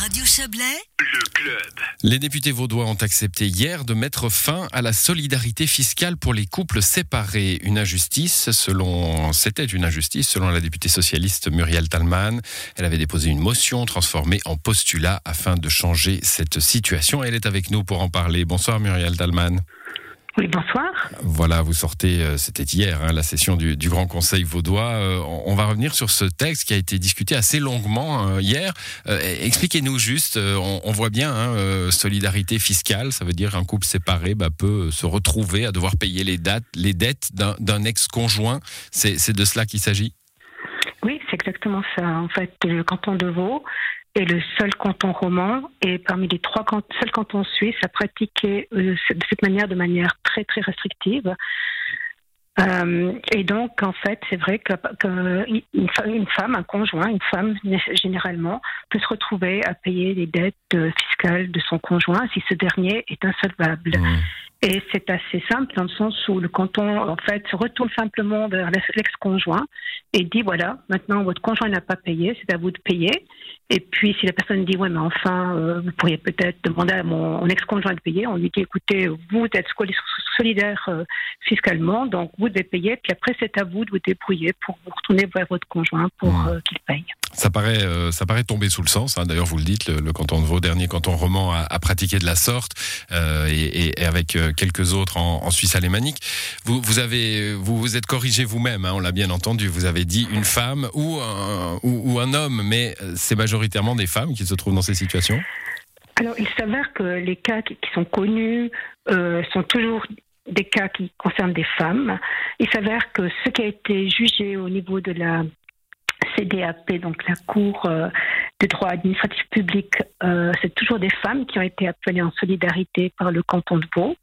Radio Chablais, Le club. Les députés vaudois ont accepté hier de mettre fin à la solidarité fiscale pour les couples séparés. Une injustice, selon, c'était une injustice, selon la députée socialiste Muriel Talman. Elle avait déposé une motion transformée en postulat afin de changer cette situation. Elle est avec nous pour en parler. Bonsoir Muriel Talman. Oui, bonsoir. Voilà, vous sortez, euh, c'était hier, hein, la session du, du Grand Conseil vaudois. Euh, on va revenir sur ce texte qui a été discuté assez longuement euh, hier. Euh, Expliquez-nous juste, on, on voit bien, hein, solidarité fiscale, ça veut dire un couple séparé bah, peut se retrouver à devoir payer les, dates, les dettes d'un ex-conjoint. C'est de cela qu'il s'agit? Oui, c'est exactement ça. En fait, le canton de Vaud est le seul canton roman et parmi les trois can- seuls cantons suisses à pratiquer euh, de cette manière de manière très très restrictive. Euh, et donc, en fait, c'est vrai que, que une, fa- une femme, un conjoint, une femme généralement, peut se retrouver à payer les dettes euh, fiscales de son conjoint si ce dernier est insolvable. Mmh. Et c'est assez simple dans le sens où le canton, en fait, se retourne simplement vers l'ex- l'ex-conjoint et dit voilà, maintenant votre conjoint n'a pas payé, c'est à vous de payer. Et puis si la personne dit ouais, mais enfin, euh, vous pourriez peut-être demander à mon, mon ex-conjoint de payer, on lui dit écoutez, vous êtes soli- solidaire euh, fiscalement, donc vous devez payer. Puis après, c'est à vous de vous débrouiller pour vous retourner vers votre conjoint pour Mmh. euh, qu'il paye. Ça paraît, euh, ça paraît tomber sous le sens. hein. D'ailleurs, vous le dites, le, le canton de Vaud, dernier canton roman à, à pratiquer de la sorte, euh, et, et- et avec euh, quelques autres en, en Suisse alémanique. Vous, vous avez, vous vous êtes corrigé vous-même. hein, on l'a bien entendu. Vous avez dit une femme ou un, ou, ou un homme, mais euh, c'est majoritairement des femmes qui se trouvent dans ces situations? Alors, il s'avère que les cas qui, qui sont connus euh, sont toujours des cas qui concernent des femmes. Il s'avère que ce qui a été jugé au niveau de la CDAP, donc la Cour euh, de droit administratif public, euh, c'est toujours des femmes qui ont été appelées en solidarité par le canton de Vaud.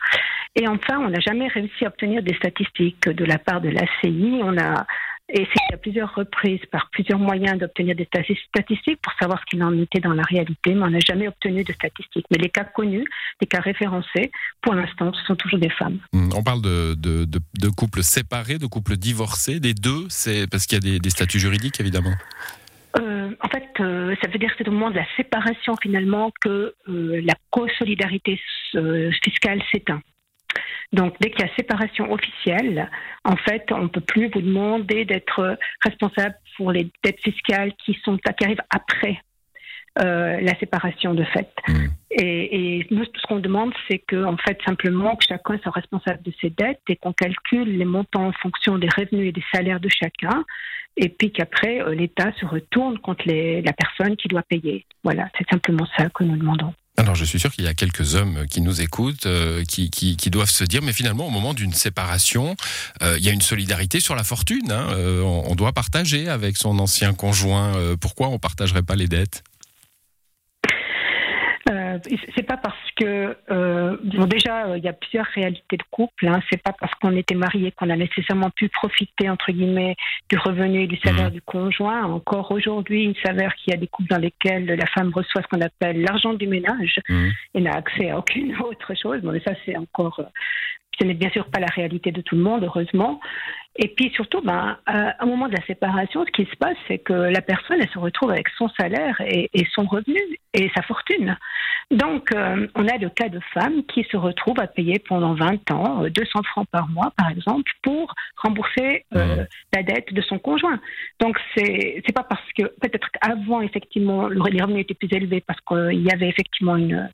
Et enfin, on n'a jamais réussi à obtenir des statistiques de la part de l'ACI. On a essayé à plusieurs reprises, par plusieurs moyens, d'obtenir des stati- statistiques pour savoir ce qu'il en était dans la réalité, mais on n'a jamais obtenu de statistiques. Mais les cas connus, les cas référencés, pour l'instant, ce sont toujours des femmes. Hum, On parle de, de, de, de couples séparés, de couples divorcés, des deux. C'est parce qu'il y a des, des statuts juridiques, évidemment. Euh, en fait, euh, ça veut dire que c'est au moment de la séparation finalement que euh, la co-solidarité fiscale s'éteint. Donc, dès qu'il y a séparation officielle, en fait, on ne peut plus vous demander d'être responsable pour les dettes fiscales qui sont qui arrivent après euh, la séparation de fait. Mm. Et, et nous, tout ce qu'on demande, c'est que, en fait, simplement que chacun soit responsable de ses dettes et qu'on calcule les montants en fonction des revenus et des salaires de chacun, et puis qu'après euh, l'État se retourne contre les- la personne qui doit payer. Voilà, c'est simplement ça que nous demandons. Alors, je suis sûr qu'il y a quelques hommes qui nous écoutent, euh, qui, qui, doivent se dire, mais finalement, au moment d'une séparation, euh, il y a une solidarité sur la fortune. hein. Euh, on, doit partager avec son ancien conjoint. Pourquoi on partagerait pas les dettes? Euh, c'est pas parce que euh, bon déjà euh, il y a plusieurs réalités de couple. Hein. C'est pas parce qu'on était marié qu'on a nécessairement pu profiter entre guillemets du revenu et du salaire Mhm. du conjoint. Encore aujourd'hui, il s'avère qu'il y a des couples dans lesquels la femme reçoit ce qu'on appelle l'argent du ménage Mhm. et n'a accès à aucune autre chose. Bon, mais ça c'est encore, euh, ce n'est bien sûr pas la réalité de tout le monde, heureusement. Et puis surtout, ben, à un moment de la séparation, ce qui se passe, c'est que la personne, elle se retrouve avec son salaire et, et son revenu et sa fortune. Donc, euh, on a le cas de femmes qui se retrouvent à payer pendant 20 ans euh, 200 francs par mois, par exemple, pour rembourser euh, la dette de son conjoint. Donc, c'est pas parce que peut-être qu'avant, effectivement, le- les revenus étaient plus élevés parce qu'il y avait effectivement une,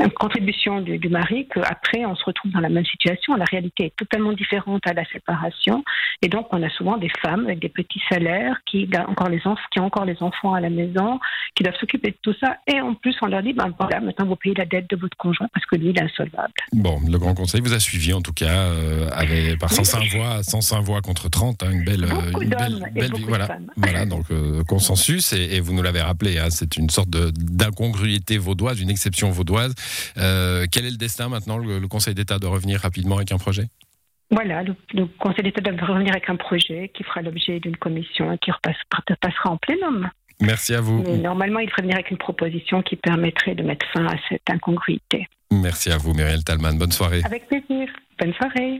une contribution du, du mari qu'après, on se retrouve dans la même situation. La réalité est totalement différente à la séparation. Et donc, on a souvent des femmes avec des petits salaires qui, ont encore les enfants, qui ont encore les enfants à la maison, qui doivent s'occuper de tout ça. Et en plus, on leur dit, ben voilà, maintenant vous payez la dette de votre conjoint parce que lui, il est insolvable. Bon, le Grand Conseil vous a suivi, en tout cas, euh, avec, par 105 voix, 105 voix contre 30, hein, une belle, euh, Beaucoup une belle, et belle- beaucoup de voilà, femmes. voilà, donc euh, consensus, et, et vous nous l'avez rappelé, hein, c'est une sorte de- d'incongruité vaudoise, une exception vaudoise. Euh, quel est le destin maintenant Le, le Conseil d'État doit revenir rapidement avec un projet? Voilà, le, le Conseil d'État doit revenir avec un projet qui fera l'objet d'une commission et qui repasse- passera en plénum. Merci à vous. Mais normalement, il devrait venir avec une proposition qui permettrait de mettre fin à cette incongruité. Merci à vous, Muriel Talman. Bonne soirée. Avec plaisir. Bonne soirée.